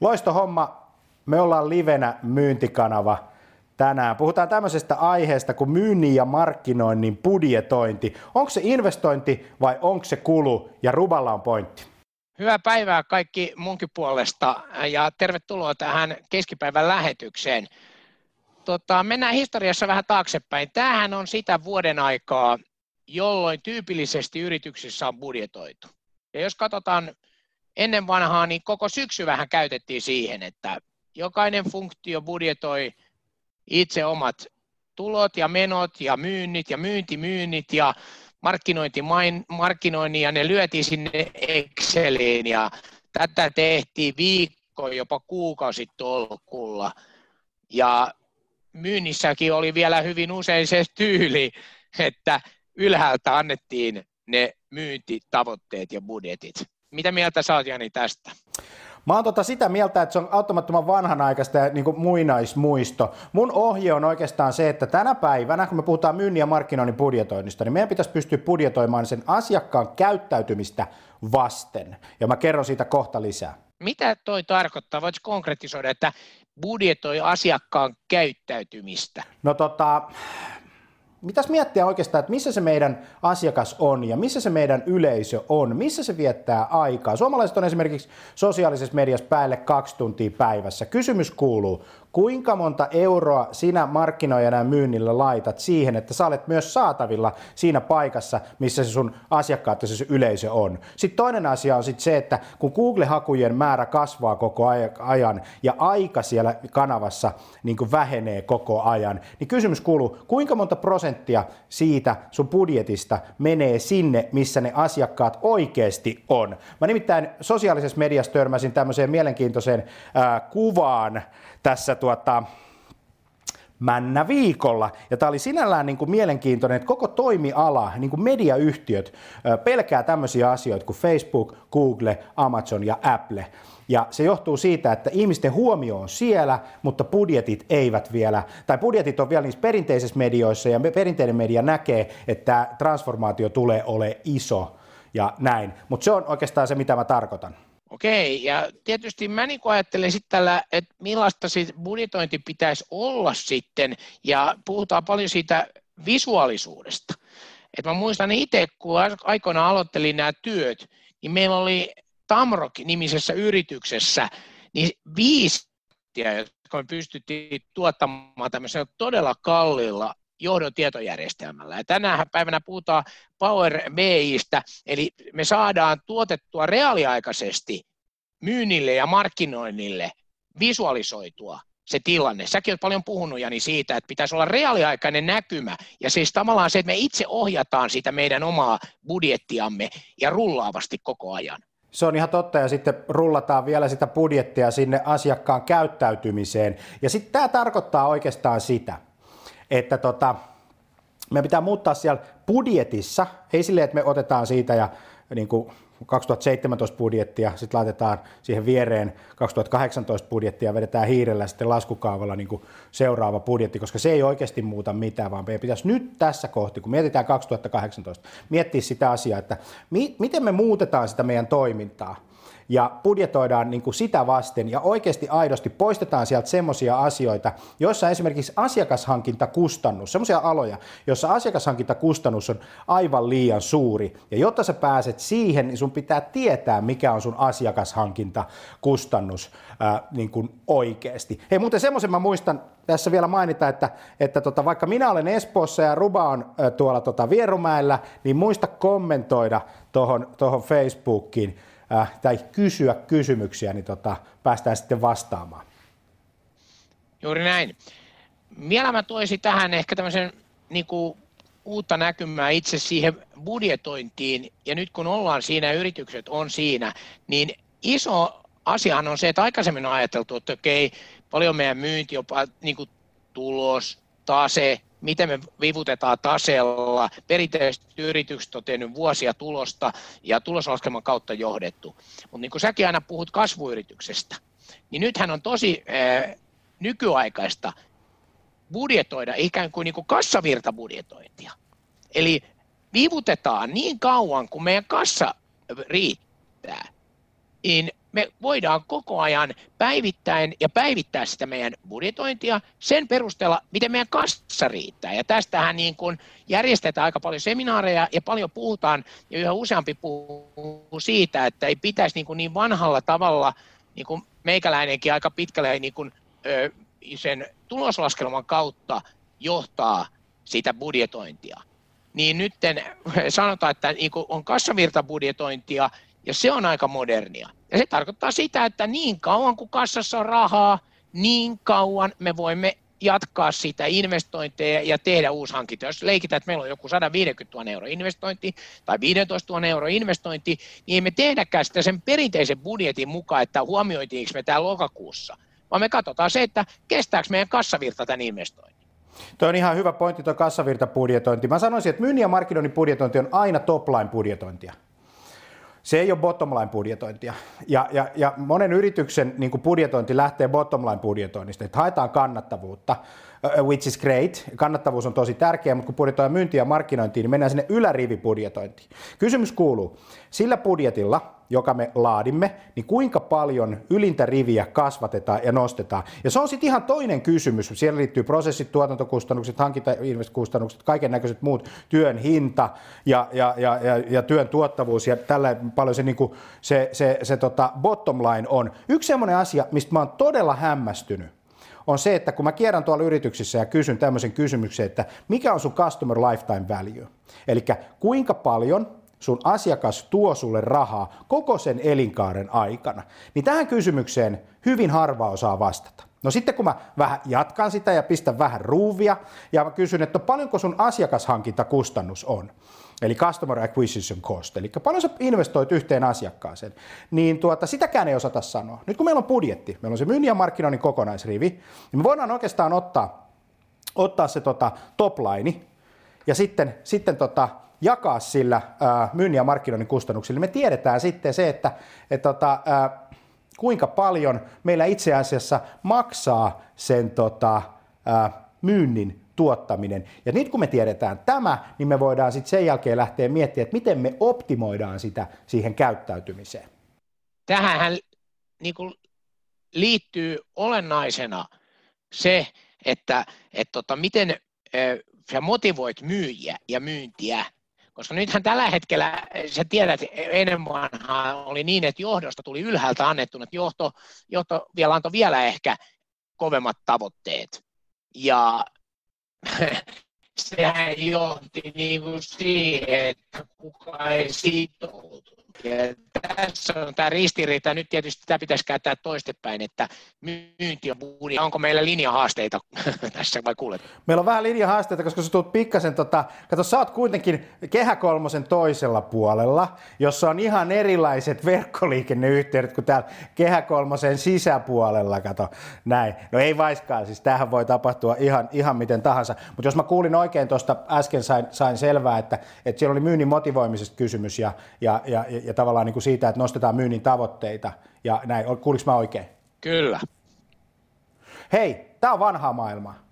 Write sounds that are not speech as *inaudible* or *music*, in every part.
Loisto homma. Me ollaan livenä myyntikanava tänään. Puhutaan tämmöisestä aiheesta kuin myynnin ja markkinoinnin budjetointi. Onko se investointi vai onko se kulu? Ja Ruballa on pointti. Hyvää päivää kaikki munkin puolesta ja tervetuloa tähän keskipäivän lähetykseen. Tota, mennään historiassa vähän taaksepäin. Tämähän on sitä vuoden aikaa, jolloin tyypillisesti yrityksissä on budjetoitu. Ja jos katsotaan ennen vanhaa, niin koko syksy vähän käytettiin siihen, että jokainen funktio budjetoi itse omat tulot ja menot ja myynnit ja myyntimyynnit ja markkinointi, main, markkinoinnin ja ne lyötiin sinne Exceliin ja tätä tehtiin viikko, jopa kuukausi tolkulla. Ja myynnissäkin oli vielä hyvin usein se tyyli, että ylhäältä annettiin ne myyntitavoitteet ja budjetit. Mitä mieltä sä oot Jani tästä? Mä oon tota sitä mieltä, että se on auttamattoman vanhanaikaista ja niin kuin muinaismuisto. Mun ohje on oikeastaan se, että tänä päivänä, kun me puhutaan myynnin ja markkinoinnin budjetoinnista, niin meidän pitäisi pystyä budjetoimaan sen asiakkaan käyttäytymistä vasten. Ja mä kerron siitä kohta lisää. Mitä toi tarkoittaa? Voitko konkretisoida, että budjetoi asiakkaan käyttäytymistä? No tota, mitäs miettiä oikeastaan, että missä se meidän asiakas on ja missä se meidän yleisö on, missä se viettää aikaa. Suomalaiset on esimerkiksi sosiaalisessa mediassa päälle kaksi tuntia päivässä. Kysymys kuuluu, kuinka monta euroa sinä markkinoijana ja myynnillä laitat siihen, että sä olet myös saatavilla siinä paikassa, missä se sun asiakkaat ja se yleisö on. Sitten toinen asia on sitten se, että kun Google-hakujen määrä kasvaa koko ajan ja aika siellä kanavassa niin kuin vähenee koko ajan, niin kysymys kuuluu, kuinka monta prosenttia siitä sun budjetista menee sinne, missä ne asiakkaat oikeasti on. Mä nimittäin sosiaalisessa mediassa törmäsin tämmöiseen mielenkiintoiseen ää, kuvaan, tässä tuota, männä viikolla. Ja tämä oli sinällään niin kuin mielenkiintoinen, että koko toimiala, niin kuin mediayhtiöt, pelkää tämmöisiä asioita kuin Facebook, Google, Amazon ja Apple. Ja se johtuu siitä, että ihmisten huomio on siellä, mutta budjetit eivät vielä, tai budjetit on vielä niissä perinteisissä medioissa, ja perinteinen media näkee, että transformaatio tulee ole iso ja näin. Mutta se on oikeastaan se, mitä mä tarkoitan. Okei, ja tietysti mä niin ajattelen sitten tällä, että millaista sit budjetointi pitäisi olla sitten, ja puhutaan paljon siitä visuaalisuudesta. Et mä muistan itse, kun aikoinaan aloittelin nämä työt, niin meillä oli Tamrok-nimisessä yrityksessä niin viisi, jotka me pystyttiin tuottamaan tämmöisellä todella kalliilla johdon tietojärjestelmällä. Ja tänään päivänä puhutaan Power BIstä, eli me saadaan tuotettua reaaliaikaisesti myynnille ja markkinoinnille visualisoitua se tilanne. Säkin olet paljon puhunut Jani siitä, että pitäisi olla reaaliaikainen näkymä ja siis tavallaan se, että me itse ohjataan sitä meidän omaa budjettiamme ja rullaavasti koko ajan. Se on ihan totta ja sitten rullataan vielä sitä budjettia sinne asiakkaan käyttäytymiseen. Ja sitten tämä tarkoittaa oikeastaan sitä, että tota, me pitää muuttaa siellä budjetissa, ei silleen, että me otetaan siitä ja niin kuin 2017 budjettia, sitten laitetaan siihen viereen 2018 budjettia vedetään hiirellä sitten laskukaavalla niin kuin seuraava budjetti, koska se ei oikeasti muuta mitään, vaan meidän pitäisi nyt tässä kohti, kun mietitään 2018, miettiä sitä asiaa, että mi- miten me muutetaan sitä meidän toimintaa, ja budjetoidaan niin kuin sitä vasten ja oikeasti aidosti poistetaan sieltä semmoisia asioita, joissa esimerkiksi asiakashankintakustannus, semmoisia aloja, joissa asiakashankintakustannus on aivan liian suuri. Ja jotta sä pääset siihen, niin sun pitää tietää, mikä on sun asiakashankintakustannus ää, niin kuin oikeasti. Hei muuten semmoisen mä muistan, tässä vielä mainita, että, että tota, vaikka minä olen Espoossa ja Ruba on ä, tuolla tota Vierumäellä, niin muista kommentoida tuohon Facebookiin äh, tai kysyä kysymyksiä, niin tota, päästään sitten vastaamaan. Juuri näin. Vielä mä toisin tähän ehkä tämmöisen niin kuin, uutta näkymää itse siihen budjetointiin, ja nyt kun ollaan siinä yritykset on siinä, niin iso asiahan on se, että aikaisemmin on ajateltu, että okei, paljon meidän myynti, jopa niin kuin tulos, tase, miten me vivutetaan taseella. Perinteisesti yritykset on tehnyt vuosia tulosta ja tuloslaskelman kautta johdettu. Mutta niin kuin säkin aina puhut kasvuyrityksestä, niin nythän on tosi ää, nykyaikaista budjetoida ikään kuin, niin kuin kassavirtabudjetointia. Eli vivutetaan niin kauan, kun meidän kassa riittää, niin me voidaan koko ajan päivittäin ja päivittää sitä meidän budjetointia sen perusteella, miten meidän kassa riittää. Ja tästähän niin kuin järjestetään aika paljon seminaareja ja paljon puhutaan, ja yhä useampi puhuu siitä, että ei pitäisi niin, kuin niin vanhalla tavalla, niin kuin meikäläinenkin aika pitkälle niin kuin, sen tuloslaskelman kautta johtaa sitä budjetointia. Niin nyt sanotaan, että niin on kassavirtabudjetointia ja se on aika modernia. Ja se tarkoittaa sitä, että niin kauan kuin kassassa on rahaa, niin kauan me voimme jatkaa sitä investointeja ja tehdä uushankinta. Jos leikitään, että meillä on joku 150 000 euro investointi tai 15 000 euro investointi, niin ei me tehdäkään sitä sen perinteisen budjetin mukaan, että huomioitiinko me tämä lokakuussa, vaan me katsotaan se, että kestääkö meidän kassavirta tämän investoinnin. Tuo on ihan hyvä pointti tuo kassavirta-budjetointi. Mä sanoisin, että myynnin ja markkinoinnin budjetointi on aina top-line budjetointia. Se ei ole bottom line budjetointia. Ja, ja, ja monen yrityksen niin budjetointi lähtee bottom line budjetoinnista, että haetaan kannattavuutta, which is great. Kannattavuus on tosi tärkeä, mutta kun budjetoidaan myyntiä ja markkinointiin, niin mennään sinne ylärivibudjetointiin. Kysymys kuuluu, sillä budjetilla, joka me laadimme, niin kuinka paljon ylintä riviä kasvatetaan ja nostetaan. Ja se on sitten ihan toinen kysymys. Siellä liittyy prosessit, tuotantokustannukset, hankintakustannukset, kaiken näköiset muut, työn hinta ja, ja, ja, ja, ja työn tuottavuus ja tällä paljon se, niin kuin, se, se, se tota bottom line on. Yksi semmoinen asia, mistä mä oon todella hämmästynyt, on se, että kun mä kierrän tuolla yrityksissä ja kysyn tämmöisen kysymyksen, että mikä on sun customer lifetime value, eli kuinka paljon sun asiakas tuo sulle rahaa koko sen elinkaaren aikana, niin tähän kysymykseen hyvin harva osaa vastata. No sitten kun mä vähän jatkan sitä ja pistän vähän ruuvia ja kysyn, että paljonko sun asiakashankintakustannus on, eli Customer Acquisition Cost, eli paljon sä investoit yhteen asiakkaaseen, niin tuota, sitäkään ei osata sanoa. Nyt kun meillä on budjetti, meillä on se myynnin ja markkinoinnin kokonaisrivi, niin me voidaan oikeastaan ottaa, ottaa se tota, top line ja sitten, sitten tota, jakaa sillä ää, myynnin ja markkinoinnin kustannuksilla. Me tiedetään sitten se, että et, tota, ää, kuinka paljon meillä itse asiassa maksaa sen tota, ää, myynnin tuottaminen. Ja nyt kun me tiedetään tämä, niin me voidaan sitten sen jälkeen lähteä miettimään, että miten me optimoidaan sitä siihen käyttäytymiseen. Tähän niin kuin liittyy olennaisena se, että, että tota, miten sä motivoit myyjiä ja myyntiä koska nythän tällä hetkellä, sä tiedät, ennen vanhaa oli niin, että johdosta tuli ylhäältä annettu, että johto, johto vielä antoi vielä ehkä kovemmat tavoitteet. Ja *laughs* sehän johti niin kuin siihen, että kukaan ei sitoutu. Ja tässä on tämä ristiriita. Nyt tietysti tämä pitäisi käyttää toistepäin, että myynti on buudi. Onko meillä linjahaasteita *laughs* tässä vai kuulet? Meillä on vähän linjahaasteita, koska sä tulet pikkasen, tota, kato sä oot kuitenkin Kehä Kolmosen toisella puolella, jossa on ihan erilaiset verkkoliikenneyhteydet kuin täällä Kehä Kolmosen sisäpuolella, kato näin. No ei vaiskaan, siis tähän voi tapahtua ihan, ihan miten tahansa. Mutta jos mä kuulin oikein tuosta äsken sain, sain selvää, että, että siellä oli myynnin motivoimisesta kysymys ja, ja, ja, ja tavallaan niin kuin siitä, että nostetaan myynnin tavoitteita ja näin. Kuuliko mä oikein? Kyllä. Hei, tämä on vanhaa maailmaa.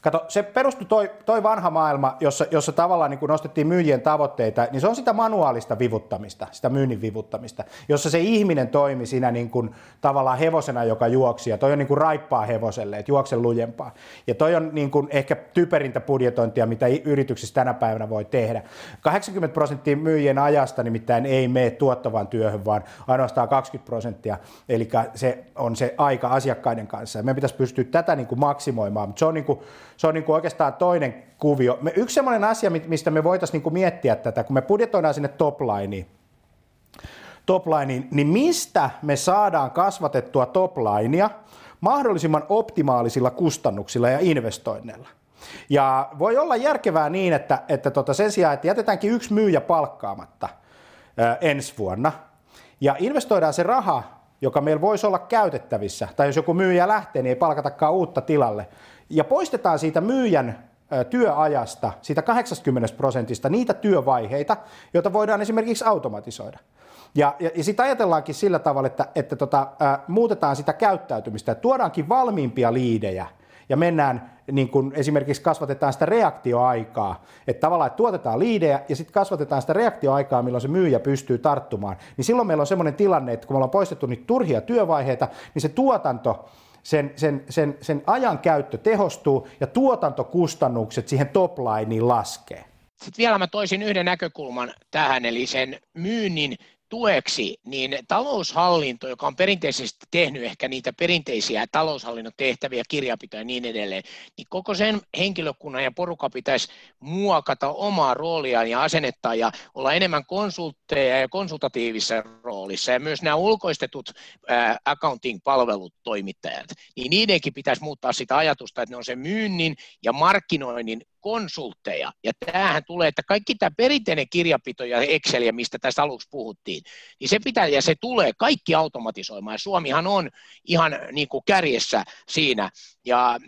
Kato, se perustui toi, toi vanha maailma, jossa, jossa tavallaan niin kun nostettiin myyjien tavoitteita, niin se on sitä manuaalista vivuttamista, sitä myynnin vivuttamista, jossa se ihminen toimi siinä niin kuin, tavallaan hevosena, joka juoksi, ja toi on niin kuin raippaa hevoselle, että juokse lujempaa. Ja toi on niin kuin ehkä typerintä budjetointia, mitä yrityksissä tänä päivänä voi tehdä. 80 prosenttia myyjien ajasta nimittäin ei mene tuottavaan työhön, vaan ainoastaan 20 prosenttia, eli se on se aika asiakkaiden kanssa. Ja meidän pitäisi pystyä tätä niin kuin maksimoimaan, mutta se on niin kuin, se on niin kuin oikeastaan toinen kuvio. Me, yksi sellainen asia, mistä me voitaisiin niin miettiä tätä, kun me budjetoidaan sinne toplineen, toplineen, niin mistä me saadaan kasvatettua toplinea mahdollisimman optimaalisilla kustannuksilla ja investoinneilla? Ja voi olla järkevää niin, että, että tota sen sijaan, että jätetäänkin yksi myyjä palkkaamatta ää, ensi vuonna, ja investoidaan se raha, joka meillä voisi olla käytettävissä, tai jos joku myyjä lähtee, niin ei palkatakaan uutta tilalle, ja poistetaan siitä myyjän työajasta, siitä 80 prosentista, niitä työvaiheita, joita voidaan esimerkiksi automatisoida. Ja, ja, ja sitten ajatellaankin sillä tavalla, että, että tota, ä, muutetaan sitä käyttäytymistä, että tuodaankin valmiimpia liidejä ja mennään niin kuin esimerkiksi kasvatetaan sitä reaktioaikaa, että tavallaan että tuotetaan liidejä ja sitten kasvatetaan sitä reaktioaikaa, milloin se myyjä pystyy tarttumaan, niin silloin meillä on semmoinen tilanne, että kun me ollaan poistettu niitä turhia työvaiheita, niin se tuotanto sen, sen, sen, sen ajan käyttö tehostuu ja tuotantokustannukset siihen toplineen laskee. Sitten vielä mä toisin yhden näkökulman tähän, eli sen myynnin tueksi, niin taloushallinto, joka on perinteisesti tehnyt ehkä niitä perinteisiä taloushallinnon tehtäviä, kirjapitoja ja niin edelleen, niin koko sen henkilökunnan ja porukka pitäisi muokata omaa rooliaan ja asennettaan ja olla enemmän konsultteja ja konsultatiivisessa roolissa. Ja myös nämä ulkoistetut accounting-palvelut toimittajat, niin niidenkin pitäisi muuttaa sitä ajatusta, että ne on se myynnin ja markkinoinnin konsultteja. Ja tämähän tulee, että kaikki tämä perinteinen kirjapito ja Excel, mistä tässä aluksi puhuttiin, niin se pitää ja se tulee kaikki automatisoimaan. Ja Suomihan on ihan niin kuin kärjessä siinä. Ja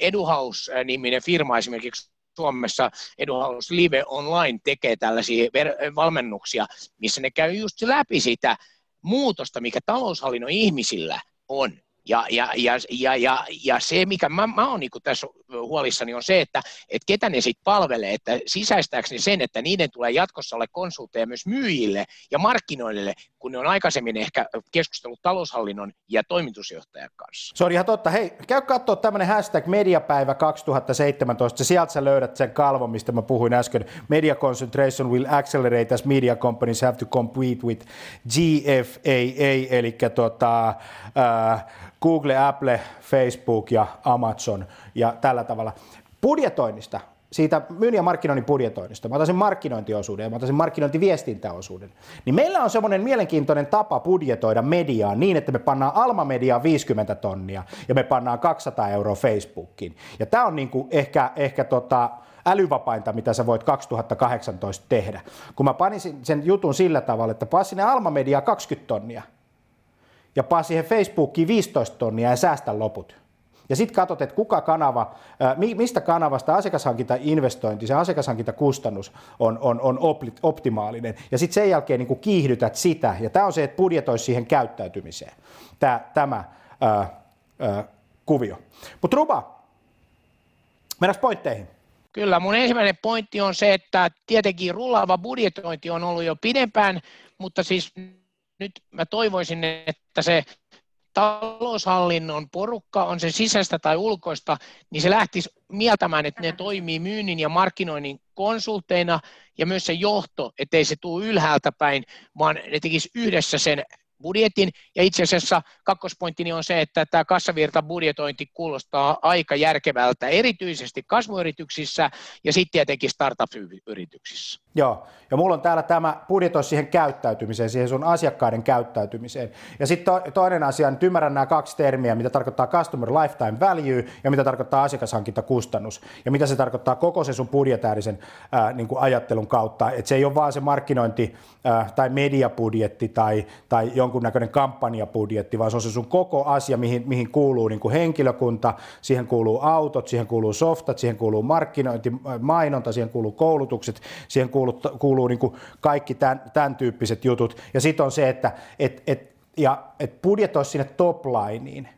Eduhaus-niminen firma esimerkiksi Suomessa Eduhaus Live Online tekee tällaisia valmennuksia, missä ne käy just läpi sitä muutosta, mikä taloushallinnon ihmisillä on. Ja, ja, ja, ja, ja, ja se, mikä mä, mä oon niin tässä huolissani, on se, että, että ketä ne sitten palvelee, että sisäistääkö ne sen, että niiden tulee jatkossa olla konsultteja myös myyjille ja markkinoille, kun ne on aikaisemmin ehkä keskustellut taloushallinnon ja toimitusjohtajan kanssa. Se on ihan totta. Hei, käy katsoa tämmöinen hashtag mediapäivä 2017. Sieltä sä löydät sen kalvon, mistä mä puhuin äsken. Media concentration will accelerate as media companies have to compete with GFAA, eli tota, äh, Google, Apple, Facebook ja Amazon ja tällä tavalla. Budjetoinnista, siitä myynnin ja markkinoinnin budjetoinnista, mä otan sen markkinointiosuuden ja mä otan sen markkinointiviestintäosuuden, niin meillä on semmoinen mielenkiintoinen tapa budjetoida mediaa niin, että me pannaan Alma Mediaan 50 tonnia ja me pannaan 200 euroa Facebookiin. Ja tämä on niinku ehkä, ehkä tota, älyvapainta, mitä sä voit 2018 tehdä. Kun mä panin sen jutun sillä tavalla, että paa sinne Alma Mediaan 20 tonnia – ja paa siihen Facebookiin 15 tonnia ja säästä loput. Ja sitten katsot, että kuka kanava, mistä kanavasta asiakashankintainvestointi, se asiakashankintakustannus on, on, on optimaalinen. Ja sitten sen jälkeen niin kiihdytät sitä, ja tämä on se, että budjetoisi siihen käyttäytymiseen, tää, tämä ää, ää, kuvio. Mutta Ruba, mennään pointteihin. Kyllä, mun ensimmäinen pointti on se, että tietenkin rullaava budjetointi on ollut jo pidempään, mutta siis nyt mä toivoisin, että se taloushallinnon porukka, on se sisäistä tai ulkoista, niin se lähtisi mieltämään, että ne toimii myynnin ja markkinoinnin konsulteina ja myös se johto, ettei se tule ylhäältä päin, vaan ne tekisi yhdessä sen budjetin. Ja itse asiassa kakkospointtini on se, että tämä kassavirta budjetointi kuulostaa aika järkevältä, erityisesti kasvuyrityksissä ja sitten tietenkin startup-yrityksissä. Joo, ja mulla on täällä tämä budjetoi siihen käyttäytymiseen, siihen sun asiakkaiden käyttäytymiseen. Ja sitten to, toinen asia, nyt ymmärrän nämä kaksi termiä, mitä tarkoittaa customer lifetime value ja mitä tarkoittaa asiakashankintakustannus. Ja mitä se tarkoittaa koko se sun budjetäärisen ää, niin kuin ajattelun kautta. Että se ei ole vaan se markkinointi ää, tai mediabudjetti tai, tai jonkunnäköinen kampanjabudjetti, vaan se on se sun koko asia, mihin, mihin kuuluu niin kuin henkilökunta, siihen kuuluu autot, siihen kuuluu softat, siihen kuuluu markkinointi, mainonta, siihen kuuluu koulutukset, siihen kuuluu kuuluu, niin kuin kaikki tämän, tämän tyyppiset jutut. Ja sitten on se, että et, et, ja, et budjetoi sinne toplineen.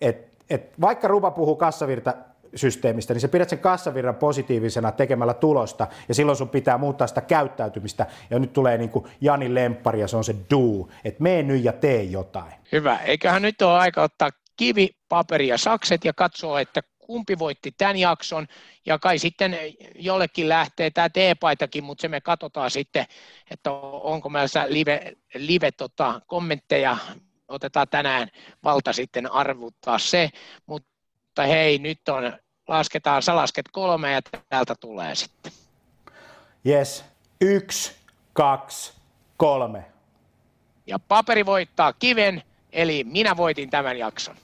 Et, et vaikka Ruba puhuu kassavirta systeemistä, niin se pidät sen kassavirran positiivisena tekemällä tulosta, ja silloin sun pitää muuttaa sitä käyttäytymistä, ja nyt tulee niin kuin Jani Lemppari, ja se on se do, että mene nyt ja tee jotain. Hyvä, eiköhän nyt ole aika ottaa kivi, paperi ja sakset ja katsoa, että kumpi voitti tämän jakson, ja kai sitten jollekin lähtee tämä T-paitakin, mutta se me katsotaan sitten, että onko meillä live, live tota, kommentteja, otetaan tänään valta sitten arvuttaa se, mutta hei, nyt on, lasketaan salasket kolme ja täältä tulee sitten. Yes, yksi, kaksi, kolme. Ja paperi voittaa kiven, eli minä voitin tämän jakson.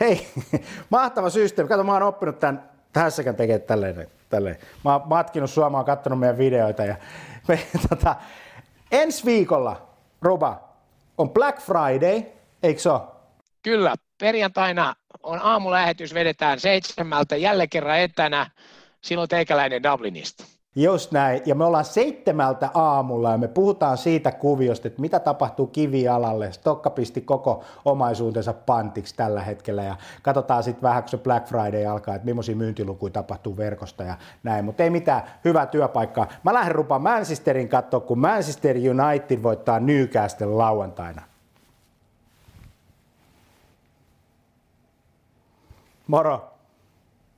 Hei, *laughs* mahtava systeemi. Kato, mä oon oppinut tämän tässäkään tekee tälleen. tälleen. Mä oon matkinut sua, mä oon katsonut meidän videoita. Ja *laughs* me, tota, ensi viikolla, Roba, on Black Friday, eikö se ole? Kyllä, perjantaina on aamulähetys, vedetään seitsemältä jälleen kerran etänä, silloin teikäläinen Dublinista. Just näin. Ja me ollaan seitsemältä aamulla ja me puhutaan siitä kuviosta, että mitä tapahtuu kivialalle. Stokka pisti koko omaisuutensa pantiksi tällä hetkellä ja katsotaan sitten vähän, kun se Black Friday alkaa, että millaisia myyntilukuja tapahtuu verkosta ja näin. Mutta ei mitään, hyvää työpaikkaa. Mä lähden rupaan Manchesterin katsoa, kun Manchester United voittaa Newcastle lauantaina. Moro!